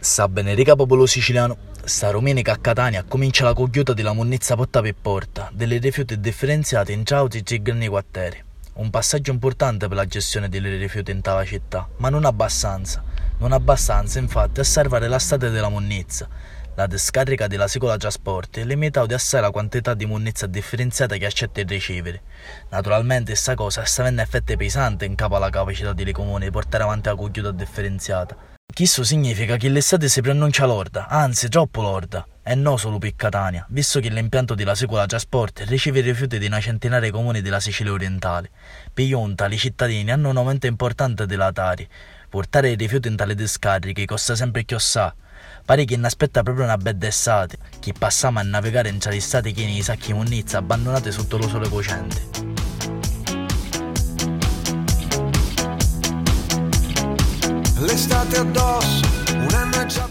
Sa benedica popolo siciliano, sta domenica a Catania comincia la cogliuta della monnezza porta per porta delle rifiuti differenziate in ciauti e grandi quartieri. Un passaggio importante per la gestione dei rifiuti in tale città, ma non abbastanza. Non abbastanza, infatti, a salvare la strada della monnezza. La discarica della Secola Trasporti limita di assai la quantità di monnezza differenziata che accetta di ricevere. Naturalmente, questa cosa sta avendo effetti pesanti in capo alla capacità delle comuni di portare avanti la cogliuta differenziata questo significa che l'estate si preannuncia lorda, anzi troppo lorda, e non solo per Catania, visto che l'impianto della Secola Trasport riceve rifiuti di una centinaia di comuni della Sicilia orientale. Per Ionta, i cittadini hanno un aumento importante della Tari. Portare i rifiuti in tale discariche costa sempre assai. Pare che ne aspetta proprio una bella estate, che passiamo a navigare in tali stati pieni di sacchi monnezza abbandonati sotto lo sole cocente. L'estate addosso, un anno è già